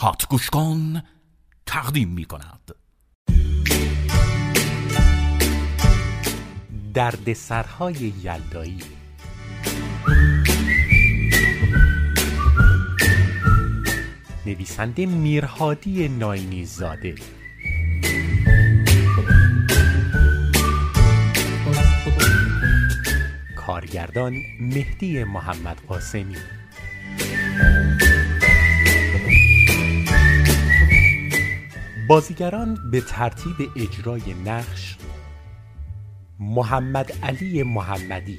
هات تقدیم می کند دردسرهای یلدایی. نویسنده میرهادی ناینی زاده کارگردان مهدی محمد قاسمی. بازیگران به ترتیب اجرای نقش محمد علی محمدی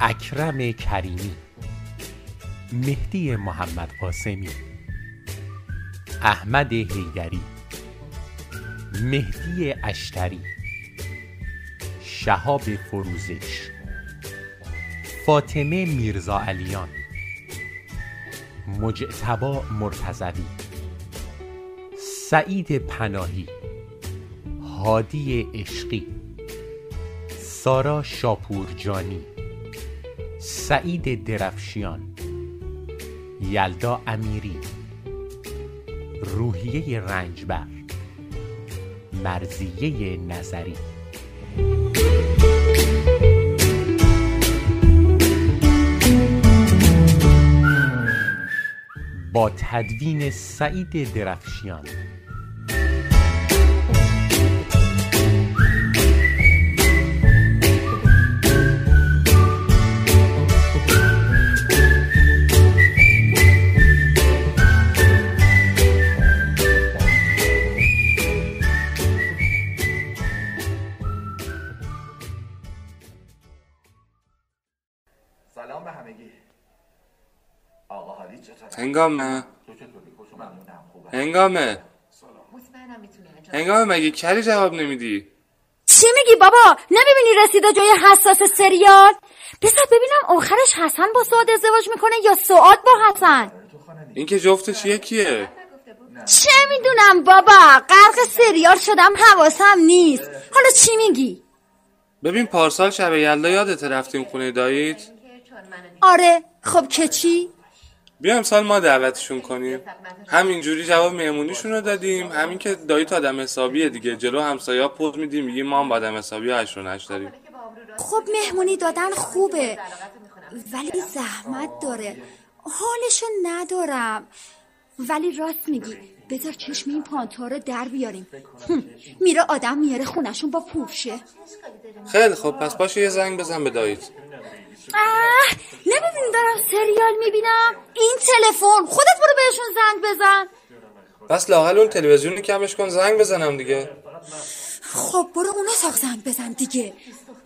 اکرم کریمی مهدی محمد قاسمی احمد حیدری مهدی اشتری شهاب فروزش فاطمه میرزا علیان مجتبا مرتزوی سعید پناهی هادی عشقی سارا شاپورجانی سعید درفشیان یلدا امیری روحیه رنجبر مرزیه نظری. با تدوین سعید درفشیان. چطور هنگامه. هنگامه مگه کلی جواب نمیدی؟ چی میگی بابا؟ نمی‌بینی رسیده جای حساس سریال؟ بذار ببینم آخرش حسن با سعاد ازدواج می‌کنه یا سعاد با حسن؟ این که جفتش یکیه چه می‌دونم بابا؟ غرق سریال شدم حواسم نیست. حالا چی میگی؟ ببین پارسال شب یلدا یادت رفتیم خونه داییت؟ آره. خب که چی؟ بیا امسال ما دعوتشون کنیم. همینجوری جواب مهمونیشون رو دادیم. همین که داییت آدم حسابیه دیگه. جلو همسایا پوز میدیم میگیم ما هم آدم حسابی هشت داریم. خب مهمونی دادن خوبه ولی زحمت داره. حالشو ندارم. ولی راست میگی. بذار چشم این پانتا رو در بیاریم. میره آدم میاره خونشون با پوشه. خیلی خب پس باشه یه زنگ بزن به داییت اه نمی‌بینی دارم سریال می‌بینم؟ این تلفن. خودت برو بهشون زنگ بزن. پس لاقل اون تلویزیون کمش کن زنگ بزنم دیگه. خب برو اونو ساق زنگ بزن دیگه.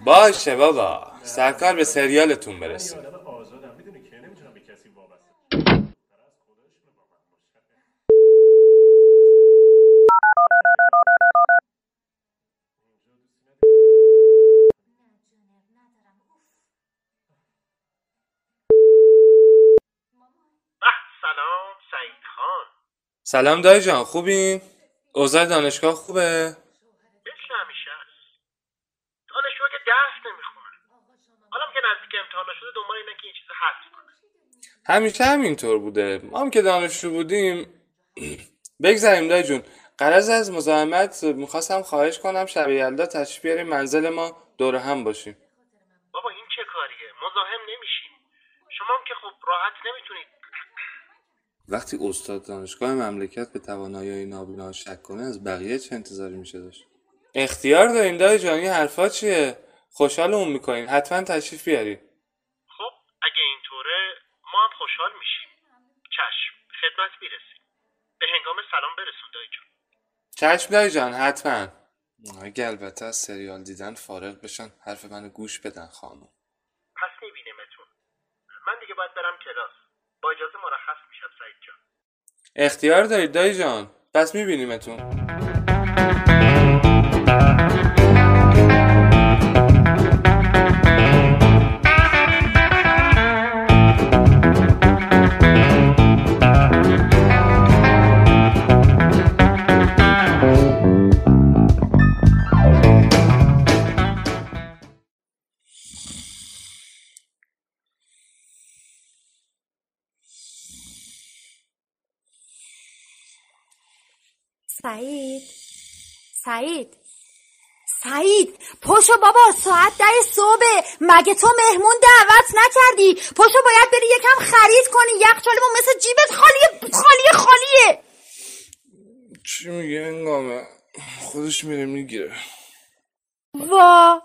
باشه بابا. سرکار به سریالتون برسیم سلام سعید خان سلام دایی جان خوبین؟ اوضاع دانشگاه خوبه؟ مثل همیشه است دانشجو که درس نمی‌خونن حالا که نزدیک امتحانا شده دنبال اینه که این چیز حذف کنه. همیشه همینطور بوده. ما هم که دانشجو بودیم. بگذاریم دایی جون. قرض از مزاحمت می‌خواستم خواهش کنم شب یلدا تشریف بیاریم منزل ما دور هم باشیم. بابا این چه کاریه؟ مزاحم نمیشیم. شما هم که خب راحت نمی‌تونید وقتی استاد دانشگاه مملکت به توانایی نابینا شک کنه از بقیه چه انتظاری میشه داشت؟ اختیار دارین دایی جان این حرفا چیه؟ خوشحالمون می‌کنین. حتما تشریف بیارین. خب اگه اینطوره ما هم خوشحال میشیم. چشم خدمت می‌رسیم. به هنگام سلام برسون دایی جان. چشم دایی جان حتما. اگه البته از سریال دیدن فارغ بشن حرف منو گوش بدن خانم. پس میبینیمتون. من دیگه باید برم کلاس. اجازه مرخص میشم سعید جان. اختیار دارید دایی جان. پس میبینیمتون. سعید. سعید. سعید پشو بابا ساعت ده صبح مگه تو مهمون دعوت نکردی؟ پشو باید بری یکم خرید کنی. یخچالمون مثل جیبت خالیه خالیه خالیه. چی میگه انگامه خودش میره می‌گیره. وا.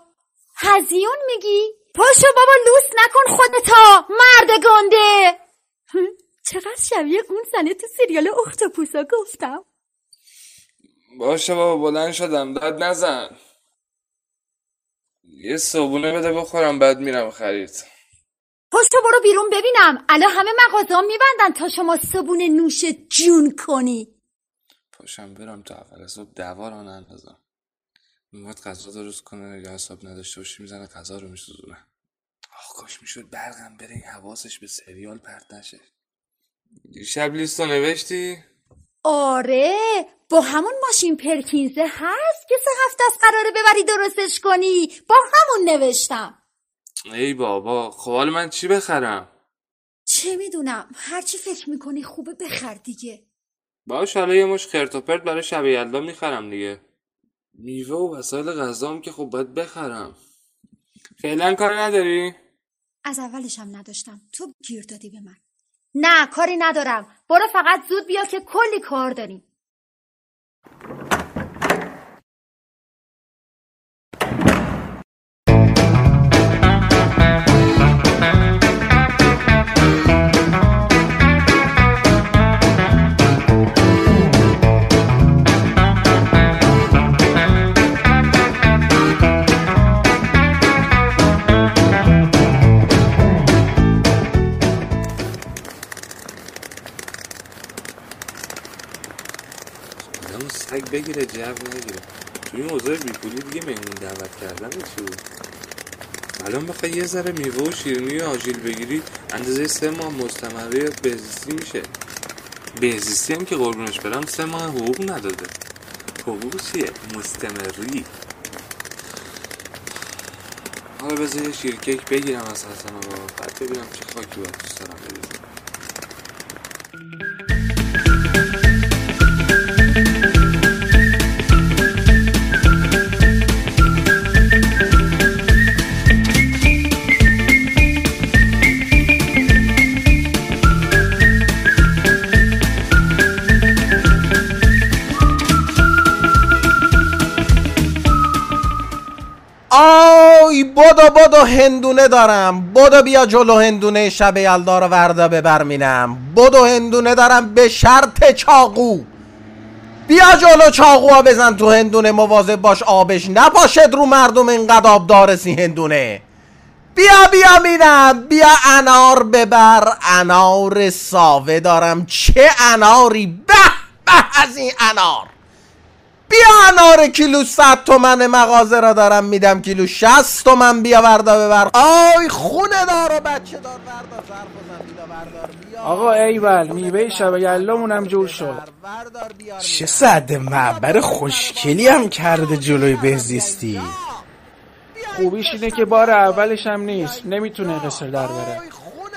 هزیون میگی؟ پشو بابا لوس نکن خودتا مرد گنده. چقدر شبیه اون زنه تو سریال اختاپوسا گفتم. باشه بابا بلند شدم. داد نزن. یه صبونه بده بخورم بعد میرم خرید. پشتو برو بیرون ببینم. الان همه مغازه میبندن تا شما صبون نوش جون کنی. پاشم برم تا اول صبح دوا رو نندازم. میواد غذا درست کنه یا حساب نداشته باشی می‌زنه غذا رو میسوزونه. آخ کاش می‌شد برقم بره این حواسش به سریال پرت نشه. دیشب لیست نوشتی؟ آره با همون ماشین پرکینزه هست که سه هفته از قراره ببری درستش کنی. با همون نوشتم. ای بابا خب حالا من چی بخرم؟ چه می‌دونم هرچی فکر می‌کنی خوبه بخر دیگه. باش حالا یه مش خرت و پرت برای شب یلدا می‌خرم دیگه. میوه و وسایل غذام که خب باید بخرم. فعلا کار نداری؟ از اولش هم نداشتم. تو گیر دادی به من. نه کاری ندارم. برو فقط زود بیا که کلی کار داریم. بگیره جو نگیره. توی این اوضاع بیپولی دیگه مهمون دعوت کردن بود؟ الان بخوای یه ذره میوه و شیرینی و آجیل بگیری اندازه سه ماه مستمره بهزیستی میشه. بهزیستی هم که قربونش برم سه ماه حقوق نداده. حقوق چیه؟ مستمری. حالا بذار یه شیرکیک بگیرم از حسن آقا بعد ببینم چه خاکی باید دوست دارم بدو بدو هندونه دارم. بدو بیا جلو هندونه شب یلدا رو وردا ببرمینم. بدو هندونه دارم به شرط چاقو. بیا جلو چاقوها بزن تو هندونه مواظب باش آبش نپاشد رو مردم اینقدر آب دارسی هندونه. بیا بیا میرم بیا انار ببر. انار ساوه دارم. چه اناری؟ به به از این انار. بیا انار کیلو 100 تومن مغازه را دارم میدم کیلو 60 تومن. بیا وردا ببر. آی خونه دار و بچه دار. وردا ظرف بزن. بیا بردار بیا. آقا ایول میوه شب یلامون هم جور شد. چه سعد معبر خوشکلی هم کرده جلوی بهزیستی. خوبیش اینه که بار اولش هم نیست. نمی‌تونه قصر در بره.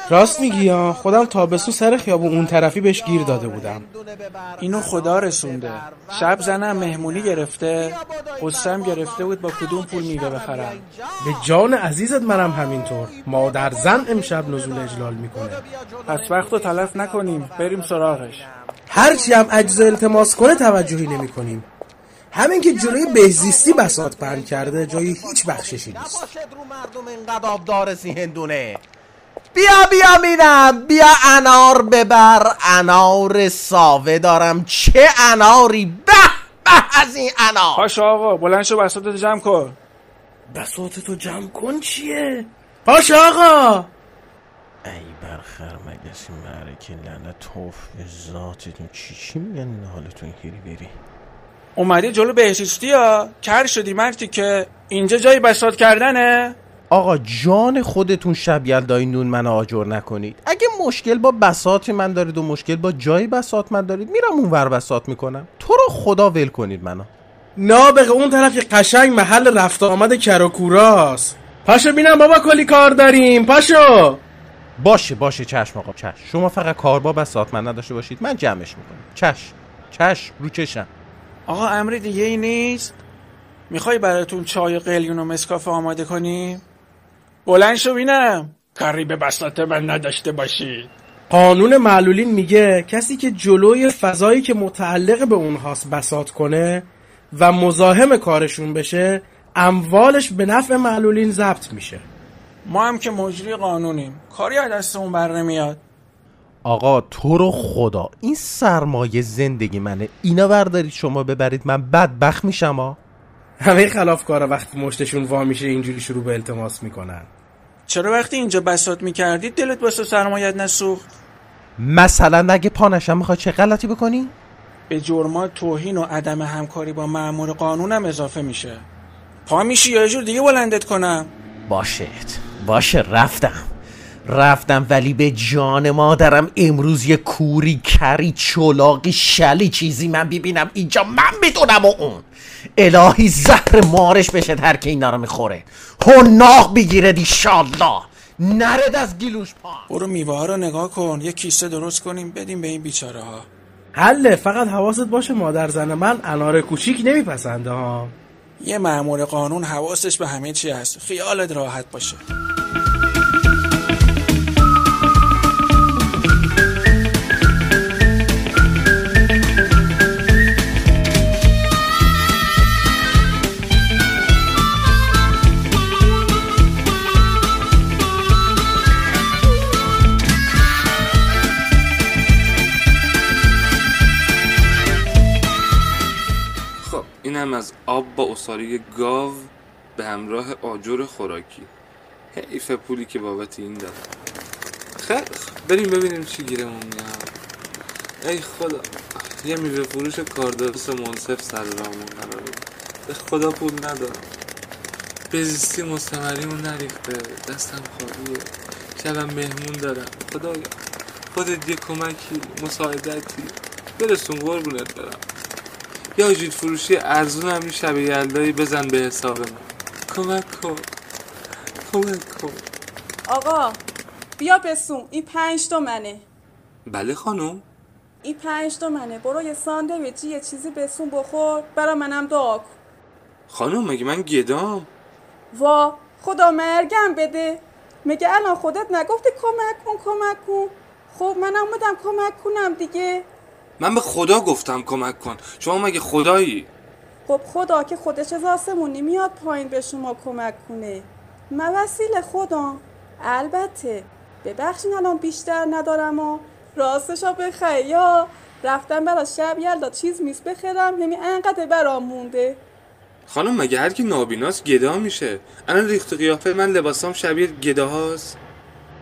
راست میگی ها خودم تابستون سر خیابون اون طرفی بهش گیر داده بودم. اینو خدا رسونده. شب زنم مهمونی گرفته قصم گرفته بود با کدوم پول میوه بخرم. به جان عزیزت منم همینطور. مادر زن امشب نزول اجلال می‌کنه. پس وقت رو تلف نکنیم. بریم سراغش. هرچی هم اجزا التماس کنه توجهی نمی کنیم همین که جلوی بهزیستی بساط پهن کرده جای هیچ بخششی نیست. بیا بیا میرم بیا انار ببر. انار ساوه دارم. چه اناری؟ به به از این انار. پاش آقا بلند شو بساطتو جمع کن. بساط تو جمع کن چیه؟ پاش آقا. ای برخر مگسی معرکه لعنت توف به ذاتتون؟ چی چی میگن این حالتون؟ هیری بری. اومدی جلو بهشیستی ها کر شدی مرتی که اینجا جای بساط کردنه؟ آقا جان خودتون شب یلدای نون من آجر نکنید. اگه مشکل با بساط من دارید و مشکل با جای بساط من دارید میرم اون ور بساط می‌کنم. تو رو خدا ول کنید منو. نابغه اون طرف یه قشنگ محل رفت و آمد کراکوراست. پاشو بینم بابا کلی کار داریم. پاشو. باشه باشه. چشم آقا چشم. شما فقط کار با بساط من نداشته باشید. من جمعش می‌کنم. چشم چشم. رو چشم. آقا امری دیگه ای نیست؟ می‌خوای براتون چای و قلیون و مسکافه آماده کنیم بلند شو بینم. کاری به بساط من نداشته باشید. قانون معلولین میگه کسی که جلوی فضایی که متعلق به اونهاست بسات کنه و مزاحم کارشون بشه اموالش به نفع معلولین ضبط میشه. ما هم که مجری قانونیم. کاری از دستمون بر نمیاد. آقا تو رو خدا این سرمایه زندگی منه. اینا بردارید شما ببرید من بدبخت میشم ها همه خلافکارا وقتی مشتشون وا میشه اینجوری شروع به التماس می‌کنن. چرا وقتی اینجا بساط می‌کردید دلت واسه سرمایت نسوخت؟ مثلا اگه پانشم می‌خواد چه غلطی بکنی؟ به جرما توهین و عدم همکاری با مأمور قانونم اضافه میشه. پا میشی یا یه جور دیگه بلندت کنم؟ باشه باشه رفتم. رفتم ولی به جان مادرم امروز یه کوری کری چلاقی شلی چیزی من ببینم. اینجا من بدونم و اون. الهی زهر مارش بشه هر که اینا رو می‌خوره. هناق بگیره دی شالله نرد از گیلوش پا. برو میوه ها رو نگاه کن. یه کیسه درست کنیم بدیم به این بیچاره ها حله فقط حواست باشه مادر زن من انار کوچیک نمیپسنده ها. یه مأمور قانون حواسش به همه چی هست. خیالت راحت باشه. از آب با اصاره گاو به همراه آجر خوراکی. حیف پولی که بابت این داد خب، بریم ببینیم چی گیرمون میاد. ای خدا یه میوه فروش کاردرس منصف سر رامون قراره به خدا پول ندارم. بزیستی مستمریمون نریخته. دستم خالیه. شبم مهمون دارم. خدایا خودت یه کمکی مساعدتی. برسون قربونت برم. یا جید فروشی ارزون هم شب یلدایی بزن به حساب من. کمک کن. کمک کن. آقا بیا بسون این پنج تومنه. بله خانم. این پنج تومنه. برو یه ساندویچی یه چیزی بسون بخور. برا منم دعا کن. خانم مگه من گدام وا خدا مرگم بده. مگه الان خودت نگفتی کمک کن کمک کن. خب منم اومدم کمک کنم دیگه. من به خدا گفتم کمک کن. شما مگه خدایی؟ خب خدا که خودش از آسمونی میاد پایین به شما کمک کنه. من وسیله خودم البته ببخشین الان بیشتر ندارم و راستشا بخیر. یا رفتم برا شب یلدا چیز میز بخرم همین انقدر برام مونده. خانم مگه هر کی نابیناست گدا میشه؟ الان ریخت و قیافه من لباسام شبیه گداهاست.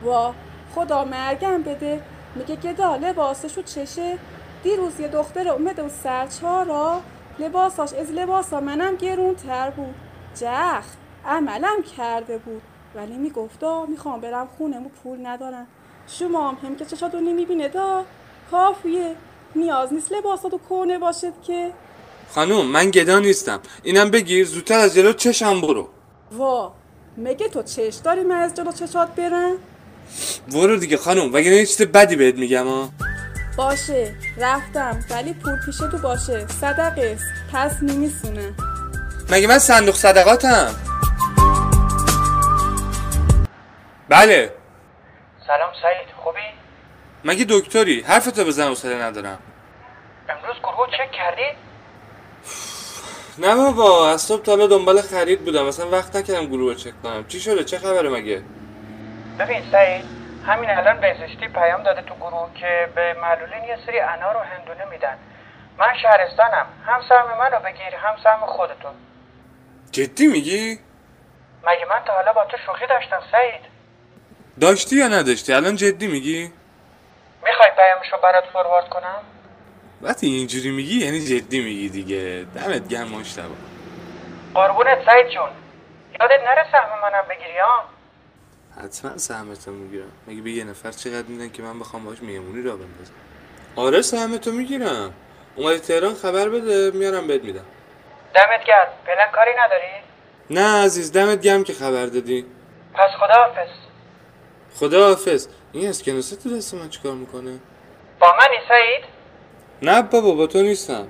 وا خدا مرگم بده. میگه گدا لباسشو چشه. دیروز یه دختر اومده و سرچارا لباساش از لباسا منم گرون تر بود. جخ عملم کرده بود. ولی میگفتا می‌خوام برم خونه پول ندارم. شما هم, هم که چشاتو نمی‌بینه دا کافیه. نیاز نیست لباساتو کنه باشد که. خانم من گدا نیستم. اینم بگیر زودتر از جلو چشم برو. وا مگه تو چش داری من از جلو چشات برم؟ برو دیگه خانم وگرنه یه چیز بدی بهت میگم ها باشه رفتم ولی پول پیش تو باشه. صدقه است پس نمیسونه مگه من صندوق صدقاتم؟ بله. سلام سعید خوبی؟ مگه دکتری؟ حرفتو بزن حوصله ندارم. امروز گروه چک کردی؟ نه بابا از صبح تا حالا دنبال خرید بودم. اصلا وقت نکردم گروه رو چک کنم. چی شده؟ چه خبره مگه؟ ببین سعید همین الان بهزیستی پیام داده تو گروه که به معلولین یه سری انار و هندونه میدن. من شهرستانم. هم سهم منو بگیر هم سهم خودتون. جدی میگی؟ مگه من تا حالا با تو شوخی داشتم سعید؟ داشتی یا نداشتی؟ الان جدی میگی؟ می‌خوای پیامشو برات فوروارد کنم؟ وقتی اینجوری میگی یعنی جدی میگی دیگه. دمت گرم مشتبه. قربونت سعید جون. یادت نره سهم منم بگیری ها؟ حتما سهمتو می‌گیرم. مگه به یه نفر چقدر میدن که من بخوام باش مهمونی را بندازم؟ آره سهمتو می‌گیرم. اومدی تهران خبر بده میارم بهت میدم. دمت گرم. فعلا کاری نداری؟ نه عزیز دمت گرم که خبر دادی. پس خداحافظ. خدا حافظ این اسکناسه تو دست من چیکار می‌کنه؟ با منی سعید نه بابا با تو نیستم.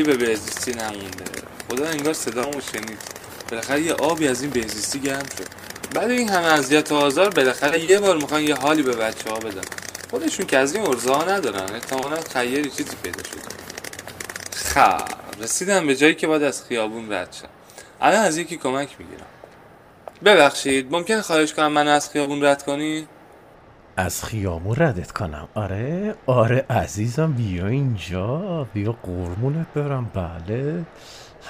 خیلی به بهزیستی نمونده خدا انگار صدامو شنید. بالاخره یه آبی از این بهزیستی گرم شد. بعد این همه اذیت و آزار بالاخره یه بار می‌خوان یه حالی به بچه ها بدن. خودشون که از این ارزه ها ندارن احتمالا خیری چیزی پیدا شده. خب رسیدم به جایی که باید از خیابون رد شم. الان از یکی کمک می‌گیرم. ببخشید ممکن خواهش کنم من از خیابون رد کنی؟ از خیابون ردت کنم. آره آره عزیزم بیا اینجا. بیا قرمونت برم. بله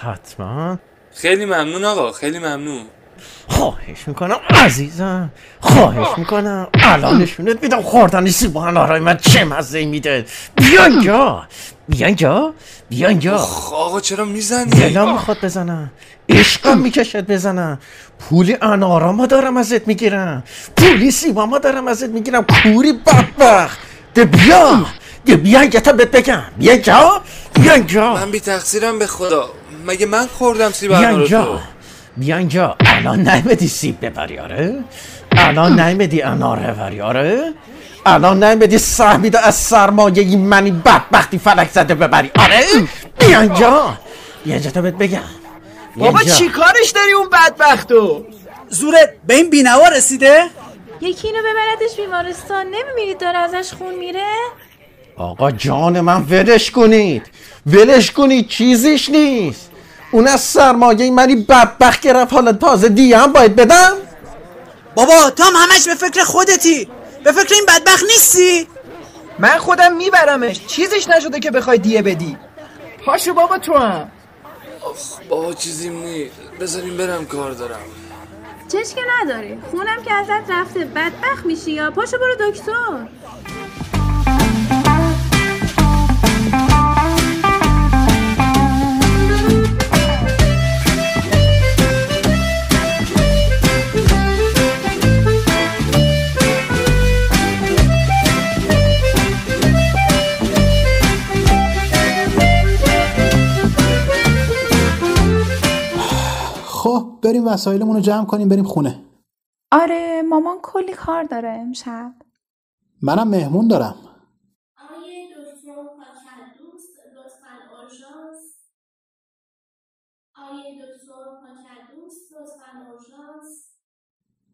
حتما. خیلی ممنون آقا خیلی ممنون. خواهش می‌کنم عزیزم خواهش می‌کنم. الان نشونت میدم خوردن سیب و انارای من چه مزه میده. بیا اینجا بیا اینجا بیا اینجا. آقا چرا می‌زنی؟ دلم می‌خواد بزنم. عشقم می‌کشد بزنم. پولی انارامو دارم ازت می‌گیرم. پولی سیبامو دارم ازت می‌گیرم. کوری بدبخت. ده بیا. ده بیا اینجا تا بهت بگم. بیا اینجا. بیا اینجا. من بی تقصیرم به خدا. مگه من خوردم سیب بیا انار رو تو؟ بیا اینجا. الان نیمدی سیب ببری آره؟ الان نیمدی انار ببری آره؟ الان نیمدی سهمیده از سرمایه این منی بدبختی فلک زده ببری آره؟ بیا اینجا. بیا اینجا تا بهت بگم. بابا. چی کارش داری اون بدبختو؟ زورت به این بینوا رسیده؟ یکی اینو ببردش بیمارستان. نمی‌بینید داره ازش خون میره؟ آقا جان من ولش کنید. ولش کنید چیزیش نیست. اون از سرمایه منی بدبخت گرفت. حالا تازه دیگه هم باید بدم. بابا تو هم همش به فکر خودتی. به فکر این بدبخت نیستی. من خودم میبرمش. چیزش نشده که بخوای دیه بدی. پاشو بابا تو هم. بابا چیزی نیست. بذاریم برم کار دارم. چش که نداره خونم که ازت رفته. بدبخت میشی یا؟ پاشو برو دکتر. بریم وسایلمون رو جمع کنیم بریم خونه. آره مامان کلی کار داره امشب. منم مهمون دارم.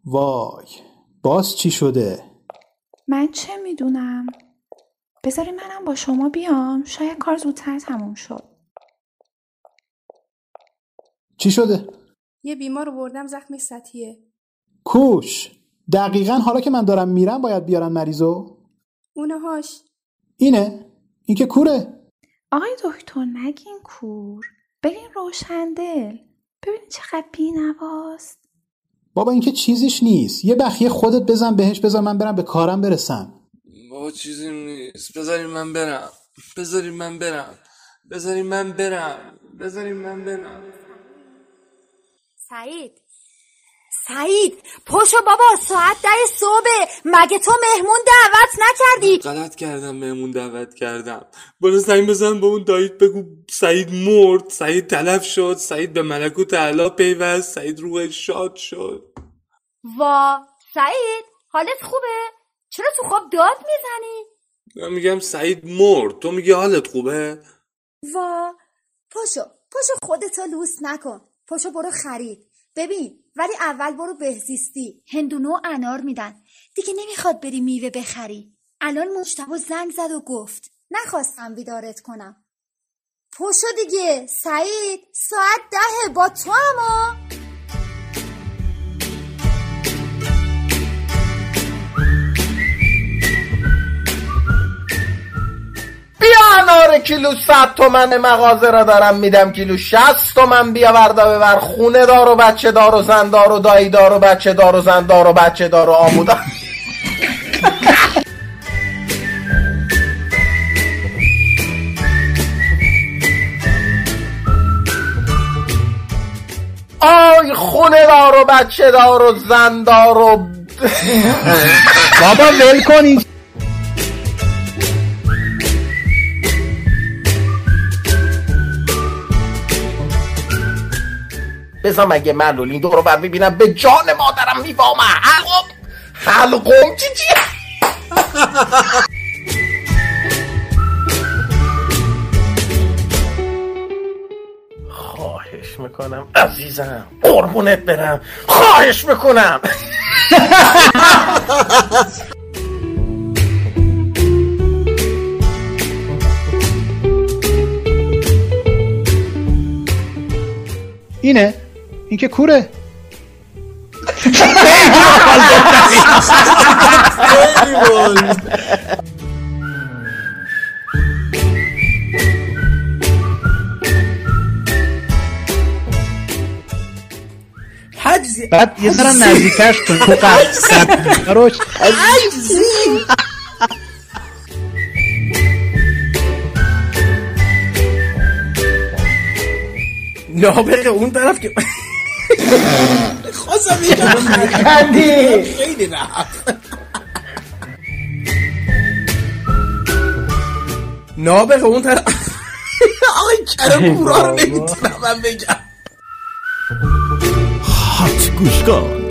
وای باز چی شده؟ من چه می‌دونم؟ بذاری منم با شما بیام. شاید کار زودتر تموم شد. چی شده؟ یه بیمار رو بردم زخم سطحیه. کوش! دقیقا حالا که من دارم میرم باید بیارن مریضو؟ اونهاش اینه؟ این که کوره؟ آقای دکتر نگین کور. بگین روشندل ببین چقدر بینواست. بابا این که چیزیش نیست. یه بخیه خودت بزن بهش بذار من برم به کارم برسم. بابا چیزی نیست. بذاریم من برم. بذاریم من برم. بذاریم من برم. بذاریم من برم. سعید. سعید پشو بابا ساعت ده صبح. مگه تو مهمون دعوت نکردی؟ غلط کردم مهمون دعوت کردم. برو زنگ بزن به اون داییت بگو سعید مرد سعید تلف شد سعید به ملکوت اعلی پیوست سعید روحش شاد شد. وا سعید حالت خوبه؟ چرا تو خواب داد می‌زنی؟ من میگم سعید مرد تو میگی حالت خوبه؟ وا پاشو پاشو خودتو لوس نکن. پاشو برو خرید. ببین ولی اول برو بهزیستی. هندونو و انار میدن. دیگه نمی‌خواد بری میوه بخری. الان مجتبا زنگ زد و گفت نخواستم بیدارت کنم. پشو دیگه. سعید ساعت دهه. با تو اما کیلو صد تومن مغازه را دارم میدم کیلو شست تومن بیا وردا ببر خونه دار و بچه دار و زن دار و دایی دار و بچه دار و زن دار و بچه دار و آمودا آی خونه دار و بچه دار و زن دار و بابا ول کنید بذار مگه معلولین دورو بر ببینم به جان مادرم میوامه حلقم؟ حلقم؟ چی چی؟ خواهش می‌کنم عزیزم. قربونت برم. خواهش می‌کنم. اینه؟ این که کوره. بعد یه ذره نزدیکش کن تو قد روش نابغه اون طرف که خواستم یکم خندی. خیلی رفت نابغه اون طرف. آقای کرم کورا رو نمی‌تونم من بگم. هات گوش کن